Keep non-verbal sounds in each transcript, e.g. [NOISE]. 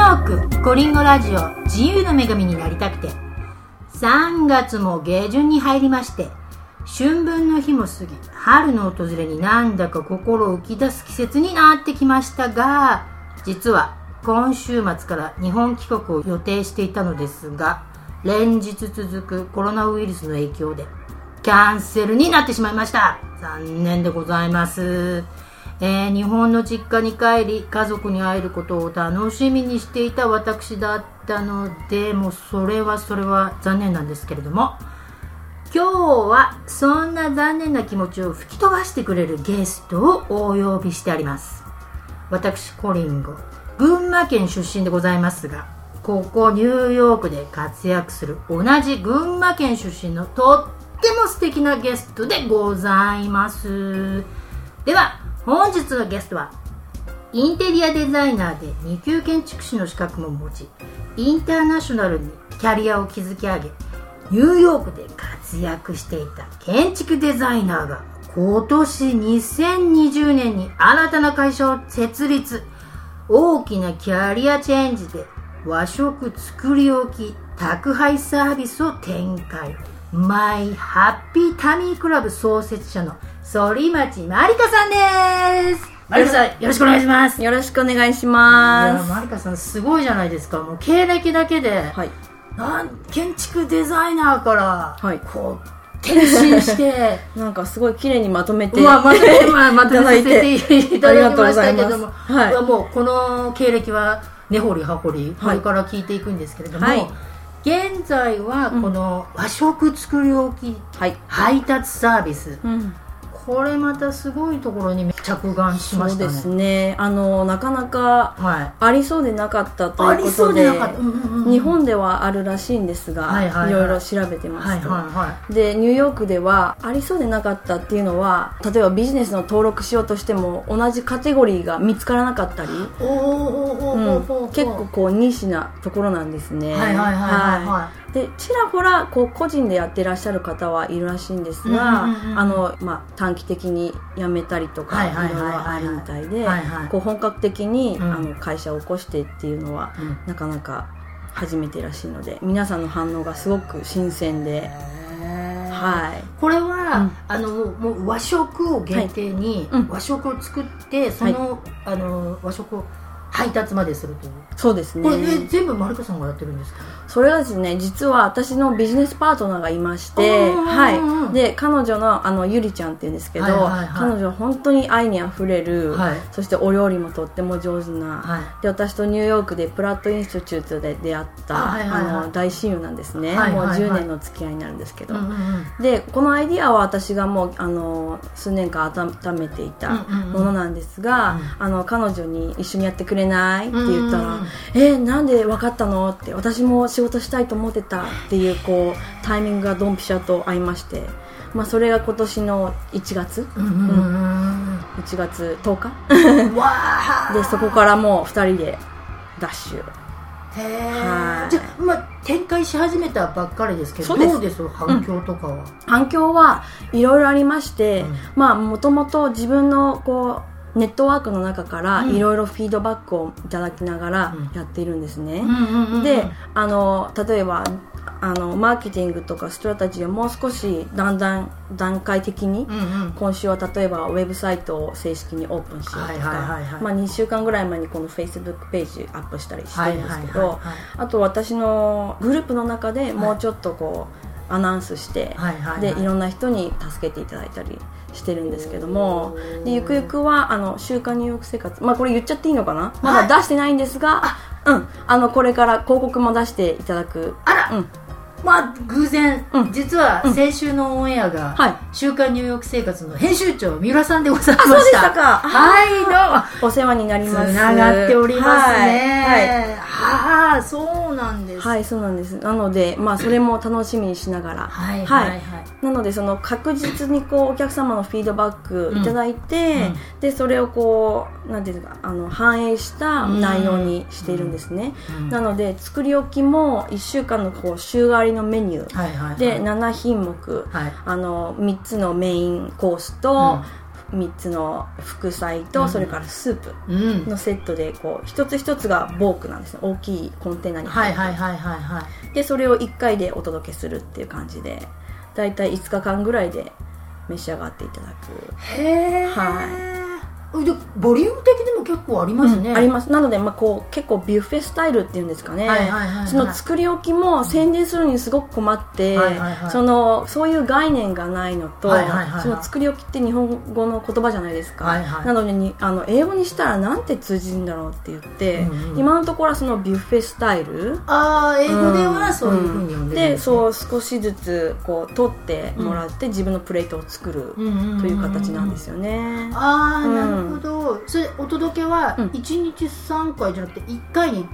ヨークコリンゴラジオ自由の女神になりたくて。3月も下旬に入りまして春分の日も過ぎ春の訪れになんだか心を浮き出す季節になってきましたが実は今週末から日本帰国を予定していたのですが連日続くコロナウイルスの影響でキャンセルになってしまいました。残念でございます。えー、日本の実家に帰り家族に会えることを楽しみにしていた私だったのでもうそれはそれは残念なんですけれども今日はそんな残念な気持ちを吹き飛ばしてくれるゲストをお呼びしてあります。私コリンゴ群馬県出身でございますがここニューヨークで活躍する同じ群馬県出身のとっても素敵なゲストでございます。では本日のゲストはインテリアデザイナーで2級建築士の資格も持ちインターナショナルにキャリアを築き上げニューヨークで活躍していた建築デザイナーが今年2020年に新たな会社を設立。大きなキャリアチェンジで和食作り置き宅配サービスを展開。マイハッピータミークラブ創設者の反町まりかさんです。まりかさんよろしくお願いします。よろしくお願いします。いやまりかさんすごいじゃないですか。もう経歴だけで、はい。なん建築デザイナーから、はい。こう転身して [LAUGHS] なんかすごい綺麗にまとめてまあ、まとめ、まあ、まとめていたありがだきましとうございます。たけども、はい。まあもうこの経歴は根掘り葉掘り、こはい。れから聞いていくんですけれども、はい。現在はこの和食作り置きはい、配達サービス、うん、これまたすごいところに着眼しましたね。そうですね。あのなかなかはい。ありそうでなかったとありそういうことで日本ではあるらしいんですが、はいろいろ調べてまはいすと、でニューヨークではありそうでなかったっていうのは例えばビジネスの登録しようとしても同じカテゴリーが見つからなかったり、結構こうニッチなところなんですね。はいはいはいはいははいでちらほらこう個人でやってらっしゃる方はいるらしいんですが、うんうんうんうんあのまあ、短期的に辞めたりとかはいはいはいはいい。ろいろあるみたいで、はいはい。こう本格的に、うん。あの会社を起こしてっていうのは、うん。なかなか初めてらしいので皆さんの反応がすごく新鮮で、はい。これは、うん。あのもう和食を限定に、和食を作ってその,、あの和食を配達までするという。そうですね。これ、え全部マルカさんがやってるんですか？それはですね実は私のビジネスパートナーがいまして、うんはい、で彼女のあのゆりちゃんっていうんですけど、彼女は本当に愛にあふれる、はい。そしてお料理もとっても上手な、はい。で私とニューヨークでプラットインスティチュートで出会ったあはいはいはい。あの大親友なんですね、はいはいはい。もう10年の付き合いになるんですけど、でこのアイディアは私がもうあの数年間温めていたものなんですが、うん。あの彼女に一緒にやってくれないって言ったら、うんうんうんえなんで分かったの？って私も仕事したいと思ってたっていうこうタイミングがドンピシャと合いまして、まあ、それが今年の1月？うんうんうん1月10日？[LAUGHS] でそこからもう2人でダッシュ。へえはい。じゃあ、まあ、展開し始めたばっかりですけどどうです？反響とかは、反響はいろいろありまして、もともと自分のこうネットワークの中からうん。いろいろフィードバックをいただきながらうん。やっているんですね、であの例えばあのマーケティングとかストラテジーをもう少しだんだん段階的に、うんうん。今週は例えばウェブサイトを正式にオープンしようとはいはいはいはい。かまあ2週間ぐらい前にこのフェイスブックページアップしたりしてるんですけどはいはいはいはい。あと私のグループの中でもうちょっとこうアナウンスして、はいはいはい。でいろんな人に助けていただいたりしてるんですけどもでゆくゆくはあの週刊ニューヨーク生活まあこれ言っちゃっていいのかな？まだ出してないんですが、うん。あのこれから広告も出していただく。うんまあ偶然、うん。実は先週のオンエアが、はい。週刊ニューヨーク生活の編集長三浦さんでございました。あそうでしたか。はいどうも。お世話になります。つながっておりますね。はい。はい。はあそうなんです。はい、そうなんです。なので、まあ、それも楽しみにしながら。はいはい。はいなので、その確実にこう、お客様のフィードバックいただいて、うん。うんで、それをこう、なんていうか、あの、反映した内容にしているんですね。うん。なので、作り置きも1週間のこう、週替わりのメニュー。はいはいはい。で、7品目、はい。あの、3つのメインコースと、3つの副菜と、うん。それからスープうん。のセットでこう一つ一つがボークなんですね。大きいコンテナにはい入って。はいはいはいはいでそれを1回でお届けするっていう感じでだいたい5日間ぐらいで召し上がっていただく。へえはでボリューム的にも結構ありますね、うんあります。なので、まあ、こう結構ビュッフェスタイルっていうんですかね、はいはいはいはいその作り置きも宣伝するのにすごく困って、はいはいはい。そのそういう概念がないのと、はいはいはいはい。その作り置きって日本語の言葉じゃないですか、はいはい。なのでにあの英語にしたらなんて通じるんだろうって言って、うんうん今のところはそのビュッフェスタイル。ああ英語ではそういうふうに呼んでるんでそう少しずつこう取ってもらって、自分のプレートを作るという形なんですよね、ああ、うん。なるほどそれお届けはうん。1日3回じゃなくて1回に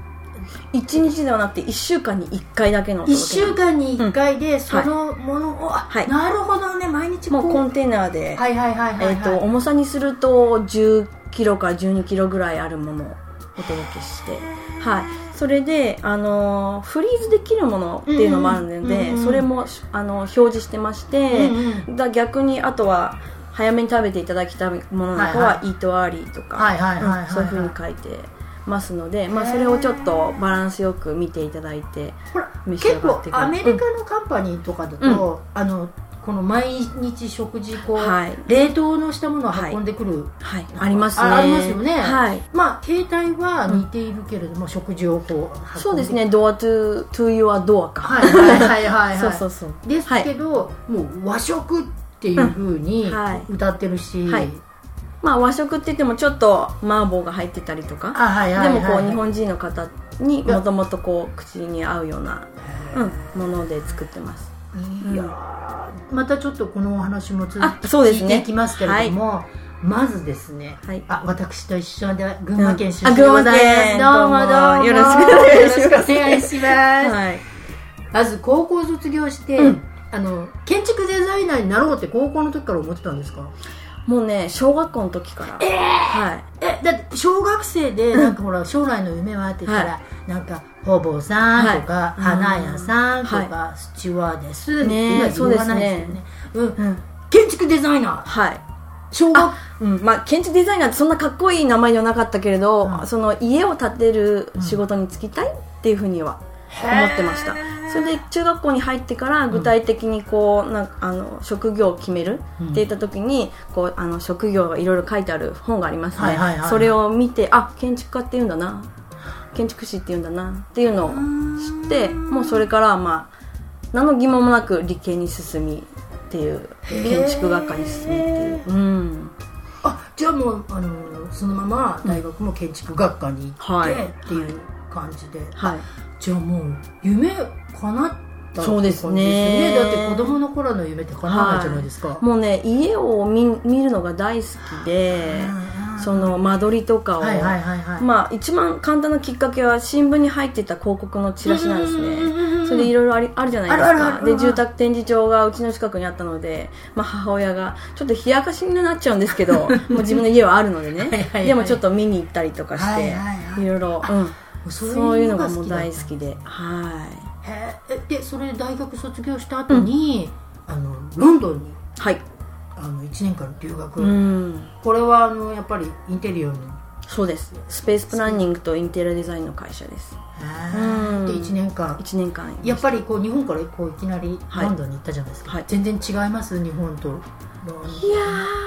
？1日ではなくて1週間に1回だけのお1届け週間に1回でそのものを、あはい。なるほどね。毎日もうコンテナで、はいはいはいはい、はい。えー、と重さにすると10キロから12キロぐらいあるものをお届けして、はい、それで、あのーフリーズできるものっていうのもあるので、それもあの表示してまして、うんだ逆にあとは早めに食べていただきたいものなんかはいは「イートアーリー」とかはいはいはいはいはい。うんそういうふうに書いてますので、まあ、それをちょっとバランスよく見ていただいてほら召し上結がってくる構アメリカのカンパニーとかだと、あのこの毎日食事こう、はい。冷凍のしたものを運んでくる、はい、ありますね。あありますよね。はい。まあ形態は似ているけれども、食事をこうそうですね、ドアトゥ、トゥユアドアか。はいはいはいはい、はい、[LAUGHS] そうそうそう。ですけど、もう和食っていうふうにうんはい。歌ってるし、はい。まあ和食って言ってもちょっと麻婆が入ってたりとか。あはいはいはいでもこう日本人の方にもともとこう口に合うような、うん、もので作ってます。いやーまたちょっとこのお話も続あきそうですね。ていきますけれども、まずですね、はい。あ私と一緒で群馬県出うん。身でございます、どうもどうもどうも。よろしくお願いします。よろしくお願いします、はい。まず高校卒業して、うんあの建築デザイナーになろうって高校の時から思ってたんですか？もうね、小学校の時から。はい。えだって小学生でなんかほら将来の夢はって言ったら、はなんかほぼさんとか、はい。花屋さんとか、はスチュワーデスっていうのはねそうです言わないですよね。ねうん。うん。建築デザイナー？はい。小学うん、まあ建築デザイナーってそんなかっこいい名前ではなかったけれど、うん。その家を建てる仕事に就きたいっていうふうには思ってました、それで中学校に入ってから具体的にこうなんかあの職業を決めるうん。って言った時にこうあの職業がいろいろ書いてある本がありますね、はいはいはいはい。それを見てあ建築家っていうんだな。建築士っていうんだな。っていうのを知ってもうそれからはまあ何の疑問もなく理系に進みっていう建築学科に進みっていう、うん、あじゃあもうあのそのまま大学も建築学科に行って、はい。っていう感じで、はいじゃあもう夢叶ったそうですね。ねだって子供の頃の夢って叶わないじゃないですか、もうね家を見見るのが大好きでその間取りとかを、はいはいはいはい、まあ一番簡単なきっかけは新聞に入ってた広告のチラシなんですね。それでいろいろありあるじゃないですか。で住宅展示場がうちの近くにあったので、まあ、母親がちょっと冷やかしになっちゃうんですけど [LAUGHS] もう自分の家はあるのでね。はいはいはい。でもちょっと見に行ったりとかして、はいはいはい。いろいろ、うん、そういうのがもう大好きで。はい。へえでそれ大学卒業した後に、あのロンドンにはい。あの1年間留学、うん。これはあのやっぱりインテリアの。そうです。スペースプランニングとインテリアデザインの会社です。うん。で1年間。1年間やっぱりこう日本からこういきなりはいロンドンに行ったじゃないですか、はい。全然違います？日本と。ロンドンいや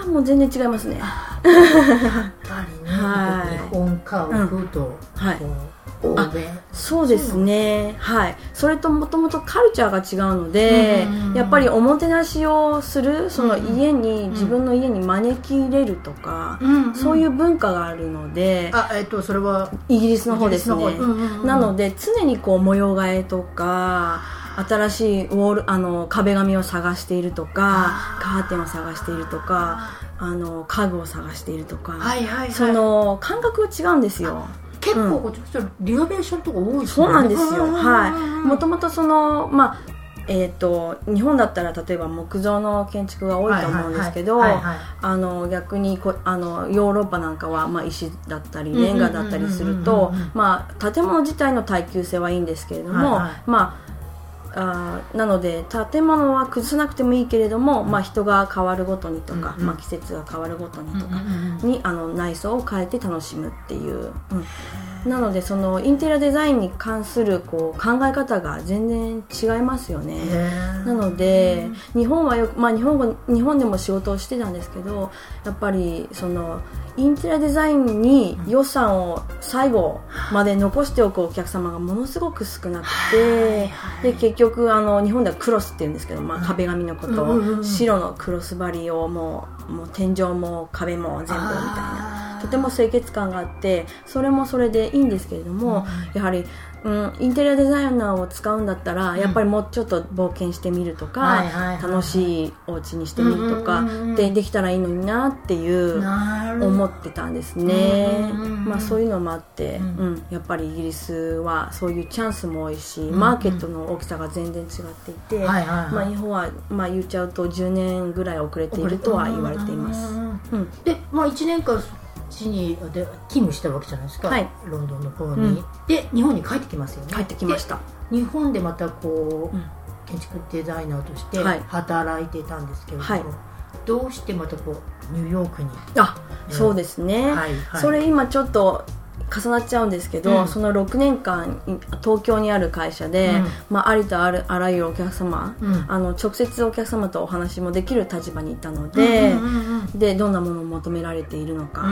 ーもう全然違いますね。[LAUGHS] やっぱりね、はい。日本家屋と、はい。こう欧米そうですね。はい。それともともとカルチャーが違うのでうんやっぱりおもてなしをするそのうんうん。家にん。自分の家に招き入れるとかうんそういう文化があるのであえっとそれは？イギリスの方ですね。なので常にこう模様替えとか新しいウォールあの壁紙を探しているとかカーテンを探しているとかあの家具を探しているとか、はいはいはい。その感覚が違うんですよ結構こっちの人リノベーションとか多いですね。そうなんですよ、うん。はい。もともとそのまあえー、と日本だったら例えば木造の建築が多いと思うんですけど逆にこあのヨーロッパなんかは、まあ、石だったりレンガだったりするとまあ建物自体の耐久性はいいんですけども、はいはい。まああーなので建物は崩さなくてもいいけれども、まあ、人が変わるごとにとか、うんうん。まあ、季節が変わるごとにとかうんうんうんにあの内装を変えて楽しむっていう、うん、なのでそのインテリアデザインに関するこう考え方が全然違いますよね。なので日本はよく、まあ、日本語日本でも仕事をしてたんですけどやっぱりそのインテリアデザインに予算を最後まで残しておくお客様がものすごく少なくてで結局あの日本ではクロスって言うんですけど、まあ、壁紙のこと白のクロス張りをもうもう天井も壁も全部みたいなとても清潔感があってそれもそれでいいんですけれども、やはり、うん、インテリアデザイナーを使うんだったら、やっぱりもうちょっと冒険してみるとか、楽しいお家にしてみるとか、でできたらいいのになっていう思ってたんですね、まあ、そういうのもあって、ううんんやっぱりイギリスはそういうチャンスも多いし、マーケットの大きさが全然違っていて、まあ、日本は、まあ、言っちゃうと10年ぐらい遅れているとは言われています。うんで、まあ、1年間そっちにで勤務したわけじゃないですか、はい。ロンドンの方に、うん。で日本に帰ってきますよね。帰ってきました。で日本でまたこう、うん建築デザイナーとしてはい。働いてたんですけれども、はい。どうしてまたこうニューヨークに？あ、うんそうですね、はいはい。それ今ちょっと重なっちゃうんですけど、うん。その6年間い東京にある会社で、うん。まあ、ありとあるあらゆるお客様、うん。あの直接お客様とお話もできる立場にいたので、うんうんうんうんでどんなものを求められているのか、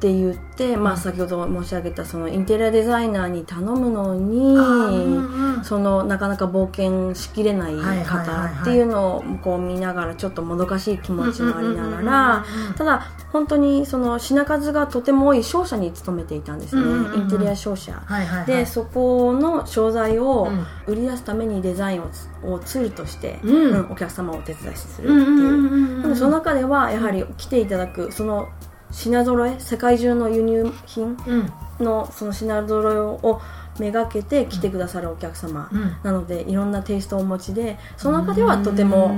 って言って、まあ、先ほど申し上げたそのインテリアデザイナーに頼むのに、うんうんそのなかなか冒険しきれない方っていうのをこう見ながらちょっともどかしい気持ちもありながらただ本当にその品数がとても多い商社に勤めていたんですね、うんうんうんうんインテリア商社。はいはいはいでそこの商材をうん売り出すためにデザインをツールとして、うんうんお客様をお手伝いするっていう,、うんうんうんうんその中ではやはり来ていただくその品揃え世界中の輸入品うん。のその品揃えをめがけて来てくださるお客様、うん。なのでいろんなテイストをお持ちでその中ではとても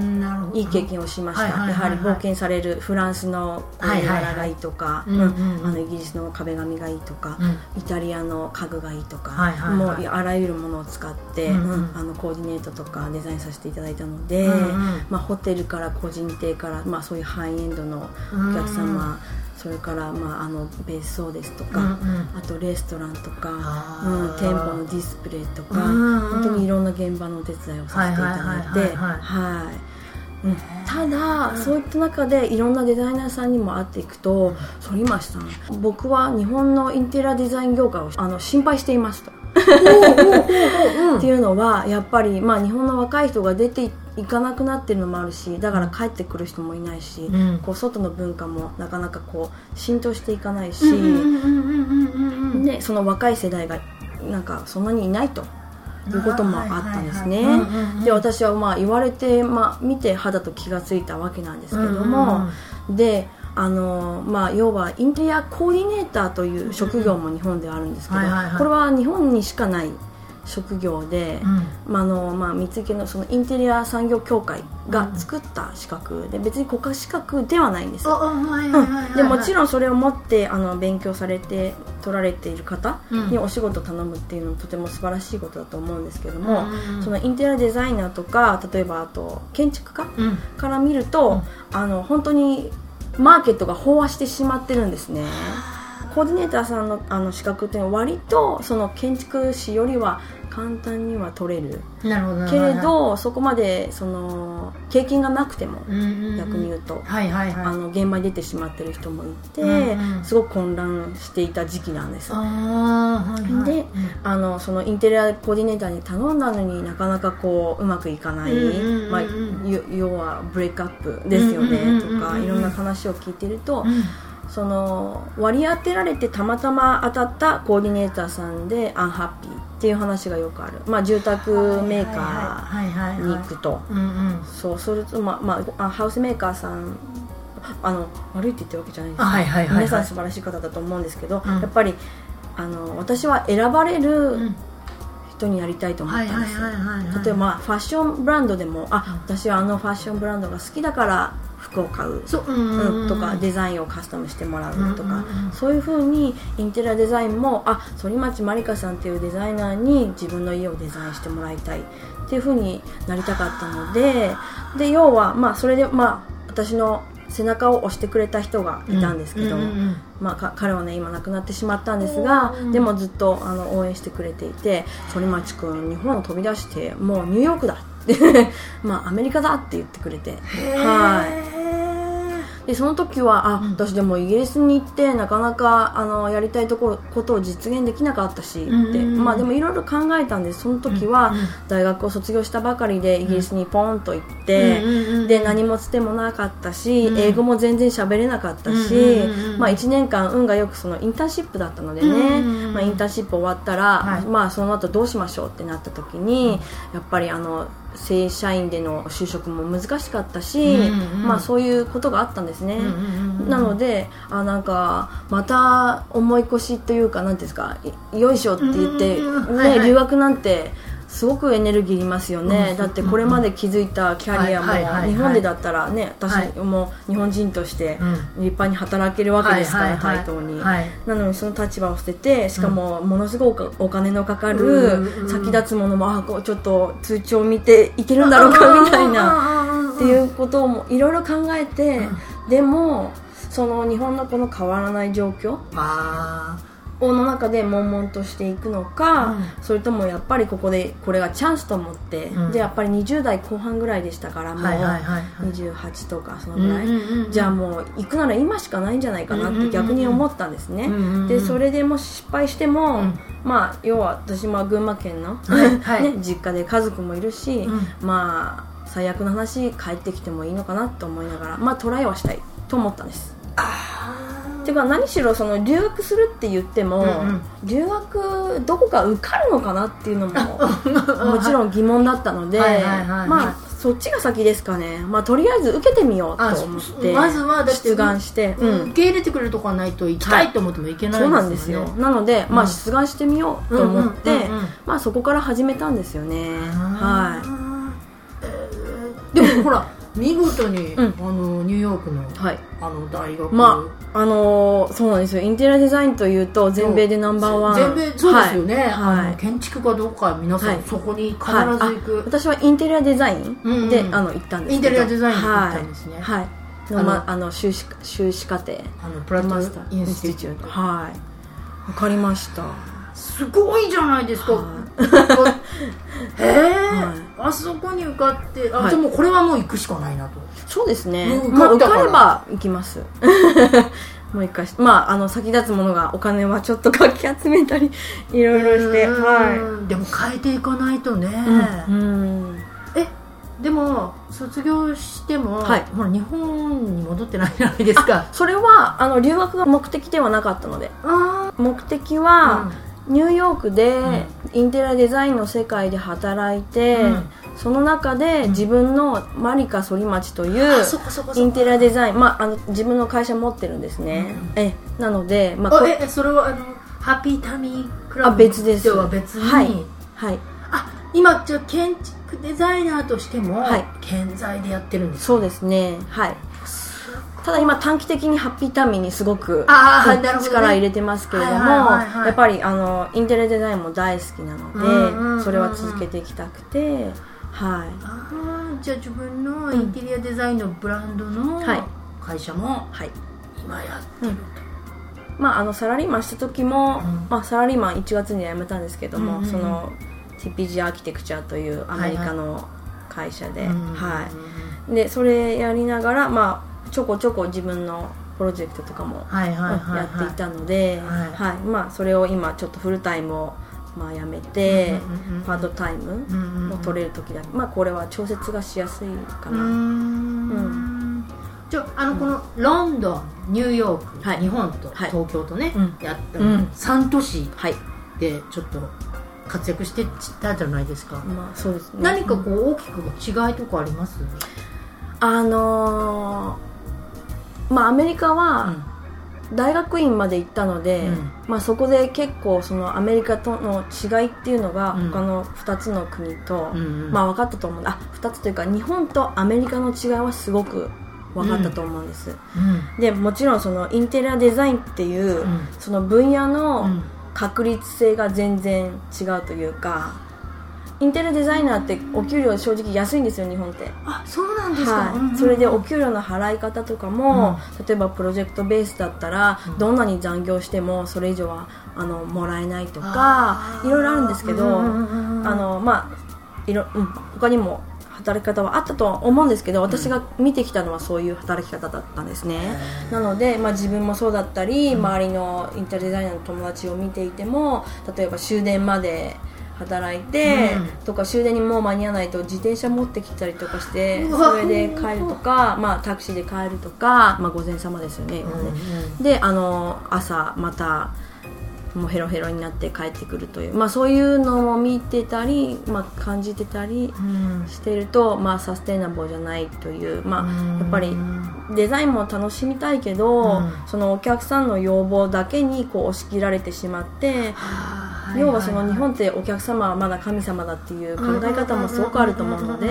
いい経験をしました、やはり冒険されるフランスの柄がいいとか、あのイギリスの壁紙がいいとか、うん。イタリアの家具がいいとか、もうあらゆるものを使って、あのコーディネートとかデザインさせていただいたので、まあ、ホテルから個人邸から、まあ、そういうハイエンドのお客様、それから、まあ、あの別荘ですとか、うんうん。あとレストランとか、あうん、ー店舗のディスプレイとか、うんうん。本当にいろんな現場のお手伝いをさせていただいてはいただ、そういった中でいろんなデザイナーさんにも会っていくと反町さん僕は日本のインテリアデザイン業界をあの心配していますと。っていうのはやっぱり、まあ、日本の若い人が出ていかなくなってるのもあるしだから帰ってくる人もいないし、うん。こう外の文化もなかなかこう浸透していかないし、その若い世代がなんかそんなにいないということもあったんですね。で私はまあ言われて、まあ、見て肌と気がついたわけなんですけども、であのまあ、要はインテリアコーディネーターという職業も日本ではあるんですけど、これは日本にしかない職業で、うん。まああのまあ、三池のそのインテリア産業協会が作った資格で別に国家資格ではないんですよ。ああはいはいはいはい。でもちろんそれを持ってあの勉強されて取られている方うん。にお仕事頼むっていうのもとても素晴らしいことだと思うんですけども、うんそのインテリアデザイナーとか例えばあと建築家うん。から見ると、あの本当にマーケットが飽和してしまってるんですね。コーディネーターさんのあの資格っていうのは割とその建築士よりは簡単には取れる。なるほどけれどそこまでその経験がなくても逆に言うと、はいはいはい。あの現場に出てしまってる人もいて、うんうんすごく混乱していた時期なんですはいはい。であのそのインテリアコーディネーターに頼んだのになかなかこううまくいかない、まあ、ゆ要はブレイクアップですよねとかいろんな話を聞いてると、うん。その割り当てられてたまたま当たったコーディネーターさんでアンハッピーっていう話がよくある、まあ、住宅メーカーに行くと。そうそれとまあまああハウスメーカーさんあの悪いって言ってるわけじゃないですあはいはいはいはい。皆さん素晴らしい方だと思うんですけど、うん。やっぱりあの私は選ばれうるん。人になりたいと思ったんです例えばまあファッションブランドでもあ私はあのファッションブランドが好きだから服を買う。そう。うん。とかデザインをカスタムしてもらうとか、そういうふうにインテリアデザインもあ反町まりかさんっていうデザイナーに自分の家をデザインしてもらいたい。っていうふうになりたかったので。で要はまあそれでまあ私の背中を押してくれた人がいたんですけど、まあ、か彼はね今亡くなってしまったんですが、うんでもずっとあの応援してくれていて反町君日本を飛び出してもうニューヨークだって [LAUGHS] まあアメリカだって言ってくれて。はいでその時はあ、うん。私でもイギリスに行ってなかなかあのやりたいところことを実現できなかったしって、まあでもいろいろ考えたんです。その時は、大学を卒業したばかりでイギリスにポンと行って、で何もつてもなかったし、うん。英語も全然喋れなかったし、まあ、1年間運がよくそのインターンシップだったのでね、まあ、インターンシップ終わったら、はい。まあ、その後どうしましょうってなった時に、やっぱりあの正社員での就職も難しかったし、うんうんまあ、そういうことがあったんですね。なのであなんかまた思い越しというかなんですかいよいしょって言って、ね、留学なんてすごくエネルギーいりますよね、うん。だってこれまで築いたキャリアも日本でだったらね私はい。も日本人としてうん。立派に働けるわけですから、対等に、はい。なのにその立場を捨ててしかもものすごくお金のかかうんるうん。先立つものもあこうちょっと通帳を見ていけるんだろうかみたいな。なっていうこともいろいろ考えて、うん。でもその日本のこの変わらない状況あの中で悶々としていくのか、うん。それともやっぱりここでこれがチャンスと思って、うん。でやっぱり20代後半ぐらいでしたからもう、はいはいはい。はい28とかそのぐらい、じゃあもう行くなら今しかないんじゃないかなって逆に思ったんですね、でそれでもし失敗しても、うん。まあ要は私も群馬県の、[LAUGHS] ね、実家で家族もいるし、うん。まあ最悪の話帰ってきてもいいのかなと思いながらまあトライはしたいと思ったんですていうか何しろその留学するって言っても、うんうん。留学どこか受かるのかなっていうのも [LAUGHS] もちろん疑問だったのではいはいはいはい。まあそっちが先ですかね、まあ、とりあえず受けてみようとあ思ってまずは出願して、うん。受け入れてくれるとこはないと行きたいと思っても行けないそうなんですよ。なので、まあ、うん。出願してみようと思って、まあ、そこから始めたんですよね。はい。いでもほら見事に、うん。あのニューヨークのはい。あの大学。まああのーそうなんですよ。インテリアデザインというと全米でナンバーワン。全米そうですよね、はい。建築かどうか皆さん、はい。そこに必ずはい。行く、あ私はインテリアデザインで、うんうん。あの行ったんですインテリアデザインで行ったんですね。はい、あのまあの修士修士課程。あのプラマスター。インスティチュート。はい。わかりました。すごいじゃないですか、は [LAUGHS] へえ、はい。あそこに受かってあ、はい。でもこれはもう行くしかないなと。そうですね、うん。もう受受かれば行きます。[LAUGHS] もう一回しまああの先立つものがお金はちょっとかき集めたり [LAUGHS] いろいろしてうん。はでも変えていかないとね、いうん。えでも卒業しても、はい。ほら日本に戻ってないじゃないですか。それはあの留学が目的ではなかったので。あ目的は、ニューヨークでインテリアデザインの世界で働いて、うん。その中で自分のマリカ反町というインテリアデザイン、まあ、あの自分の会社持ってるんですね、えなので、まあ、えそれはあのハッピータミークラあブ別です。では別に、はい。はい。あ今じゃあ建築デザイナーとしても、はい。健在でやってるんですそうですね。はいただ今短期的にハッピータミーにすごく力入れてますけれども、やっぱりあのインテリアデザインも大好きなので、それは続けていきたくてはい。じゃあ自分のインテリアデザインのブランドのはい。会社もはい。今やってるまあ、あのサラリーマンした時も、うん。まあ、サラリーマン1月に辞めたんですけども、その TPG アーキテクチャというアメリカの会社で、と、はい。でそれやりながら、まあ、ちょこちょこ自分のプロジェクトとかも、やっていたので、はい。はい。まあ、それを今ちょっとフルタイムを、まあ、やめて、パートタイムを取れる時だけ、まあ、これは調節がしやすいかな、ん。じゃああのこのロンドンニューヨーク、はい。日本とはい。東京とね、うん。やったうん。3都市はい、でちょっと活躍してたじゃないですか、まあ、そうですね。何かこう大きく違いとかあります、あのーまあアメリカは大学院まで行ったので、うん。まあ、そこで結構そのアメリカとの違いっていうのがうん。他の2つの国と、うんうん。まあ分かったと思うあ2つというか日本とアメリカの違いはすごく分かったと思うんです、うん。でもちろんそのインテリアデザインっていう、ん。その分野うのん。確率性が全然違うというかインテリアデザイナーってお給料正直安いんですよ日本って。あそうなんですか、うんうんはい、それでお給料の払い方とかも、例えばプロジェクトベースだったら、どんなに残業してもそれ以上はあのもらえないとかいろいろあるんですけど、うんうんうんうんあのまあいろ、うん、他にも働き方はあったとは思うんですけど私が見てきたのはそういう働き方だったんですね、なので、まあ、自分もそうだったり、周りのインテリアデザイナーの友達を見ていても例えば終電まで働いて、うん。とか終電にもう間に合わないと自転車持ってきたりとかしてそれで帰るとか、ま。あ、タクシーで帰るとか、まあ、午前様ですよね,、今ねうん。であの朝またもうヘロヘロになって帰ってくるという、まあ、そういうのを見てたり、まあ、感じてたりうん。してると、まあ、サステイナブルじゃないという、まうん。あ、やっぱりデザインも楽しみたいけど、うん。そのお客さんの要望だけにこう押し切られてしまって。あー要はその日本ってお客様はまだ神様だっていう考え方もすごくあると思うので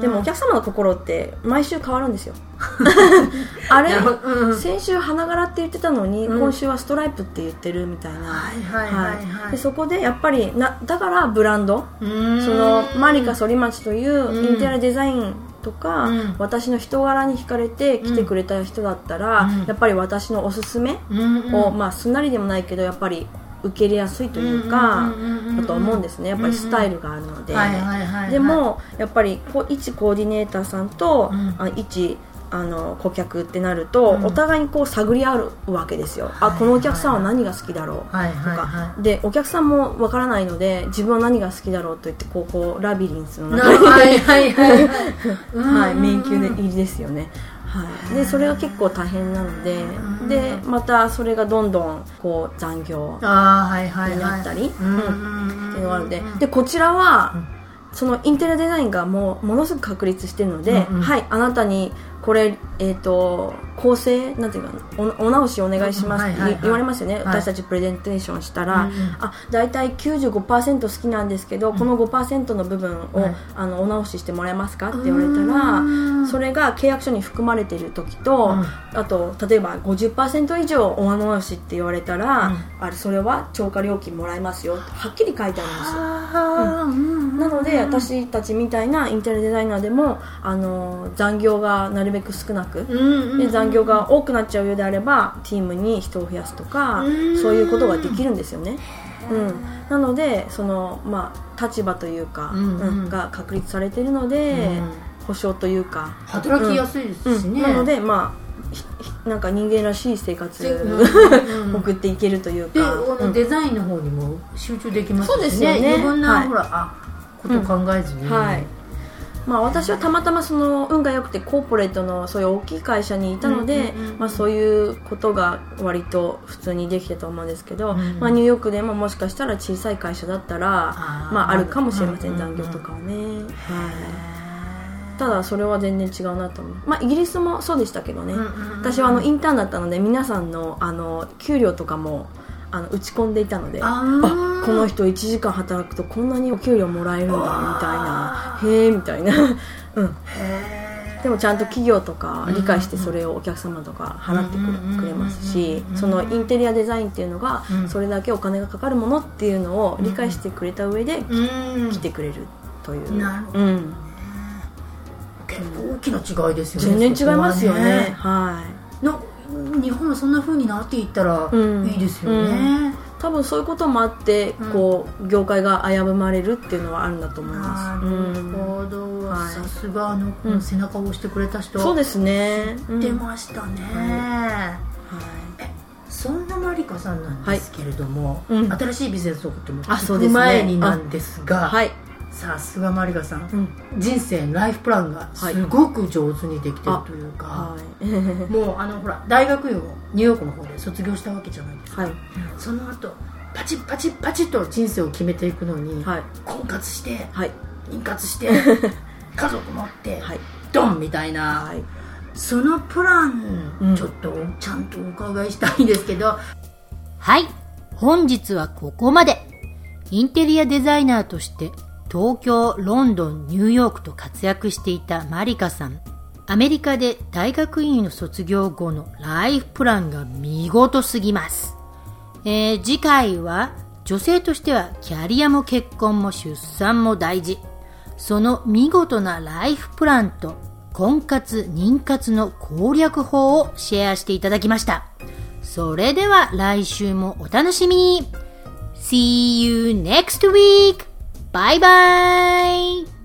でもお客様の心って毎週変わるんですよ。[LAUGHS] あれ？うん先週花柄って言ってたのにうん。今週はストライプって言ってるみたいな。はいはいはいはい。でそこでやっぱりなだからブランド？うん。そのマリカ反町といううん。インテリアデザインとか、うん。私の人柄に惹かれて来てくれた人だったら、うんやっぱり私のおすすめうんうんを、まあ、すんなりでもないけどやっぱり受け入れやすいというかだと思うんですね。やっぱりスタイルがあるので、でもやっぱりこう一コーディネーターさんと、うん。あ一あの顧客ってなると、うん。お互いにこう探り合うわけですよ、あこのお客さんは何が好きだろう？とか、でお客さんもわからないので自分は何が好きだろうと言ってこうこうラビリンスのな中にはいはいはいはいはい、[LAUGHS] 迷宮で入りですよね、はい、でそれが結構大変なのでうん。でまたそれがどんどんこう残業になったりっていうのがあるのでうん。でこちらは、うん。そのインテリアデザインがもうものすごく確立してるので、うんうん。はいあなたにこれ、えー、と構成なんていうかなおお直しお願いしますってうんはいはいはい。言われますよね、はい。私たちプレゼンテーションしたら、うんうん。あ大体95%好きなんですけど、この5%の部分を、はい。あのお直ししてもらえますかって言われたうらん。それが契約書に含まれている時と、うん。あと例えば50%以上お直しって言われたら、うん。あれそれは超過料金もらえますよ。はっきり書いてあるんですよ。なので私たちみたいなインテリアデザイナーでもあの残業がなるべく少なく、うんうんで残業が多くなっちゃうようであればチームに人を増やすとかうん。そういうことができるんですよね、うん、なのでその、まあ、立場というか、うんうん。うんが確立されているので、うん。保証というか。働きやすいですしね、うん。なのでまあなんか人間らしい生活うんを [LAUGHS] 送っていけるというで、か、このデザインの方にも集中できますしそうですよね。余分な、はい。ほらあこと考えずに、はいまあ、私はたまたまその運が良くてコーポレートのそういう大きい会社にいたので、まあ、そういうことが割と普通にできてたと思うんですけど、うんまあ、ニューヨークでももしかしたら小さい会社だったらあー。まあ、あるかもしれません、残業とかはね、はい、ただそれは全然違うなと思う、まあ、イギリスもそうでしたけどね、私はあのインターンだったので皆さんのあの給料とかもあの打ち込んでいたのであー。この人1時間働くとこんなにお給料もらえるんだみたいな。へえみたいな、[LAUGHS] うん、へでもちゃんと企業とか理解してそれをお客様とか払ってくれますしそのインテリアデザインっていうのがうんそれだけお金がかかるものっていうのを理解してくれた上で来てくれるという、なるほどうん、結構大きな違いですよね全然違いますよねそこははいな日本はそんな風になっていったらうん。いいですよね、多分そういうこともあって、うん。こう業界が危ぶまれるっていうのはあるんだと思いなます、るうんほど、はい。さすがあの、うん。背中を押してくれた人。そうですね、うん。出ましたね、はそんなマリカさんなんですけれども、はい。うん。新しいビジネスをとも聞く前になんですが、い、はいさすがマリカさん、うん。人生ライフプランがすごく上手にできてるというか、はい。もうあのほら大学院をニューヨークの方で卒業したわけじゃないですか、はい。その後パチッパチッパチッと人生を決めていくのに、はい。婚活してはい。妊活して [LAUGHS] 家族持って、はい。ドンみたいな、はい。そのプラン、うん。ちょっとちゃんとお伺いしたいんですけど。はい。本日はここまで。インテリアデザイナーとして東京、ロンドン、ニューヨークと活躍していたマリカさん。アメリカで大学院を卒業後のライフプランが見事すぎます。えー次回は女性としてはキャリアも結婚も出産も大事。その見事なライフプランと婚活、妊活の攻略法をシェアしていただきました。それでは来週もお楽しみに !See you next week! バイバイ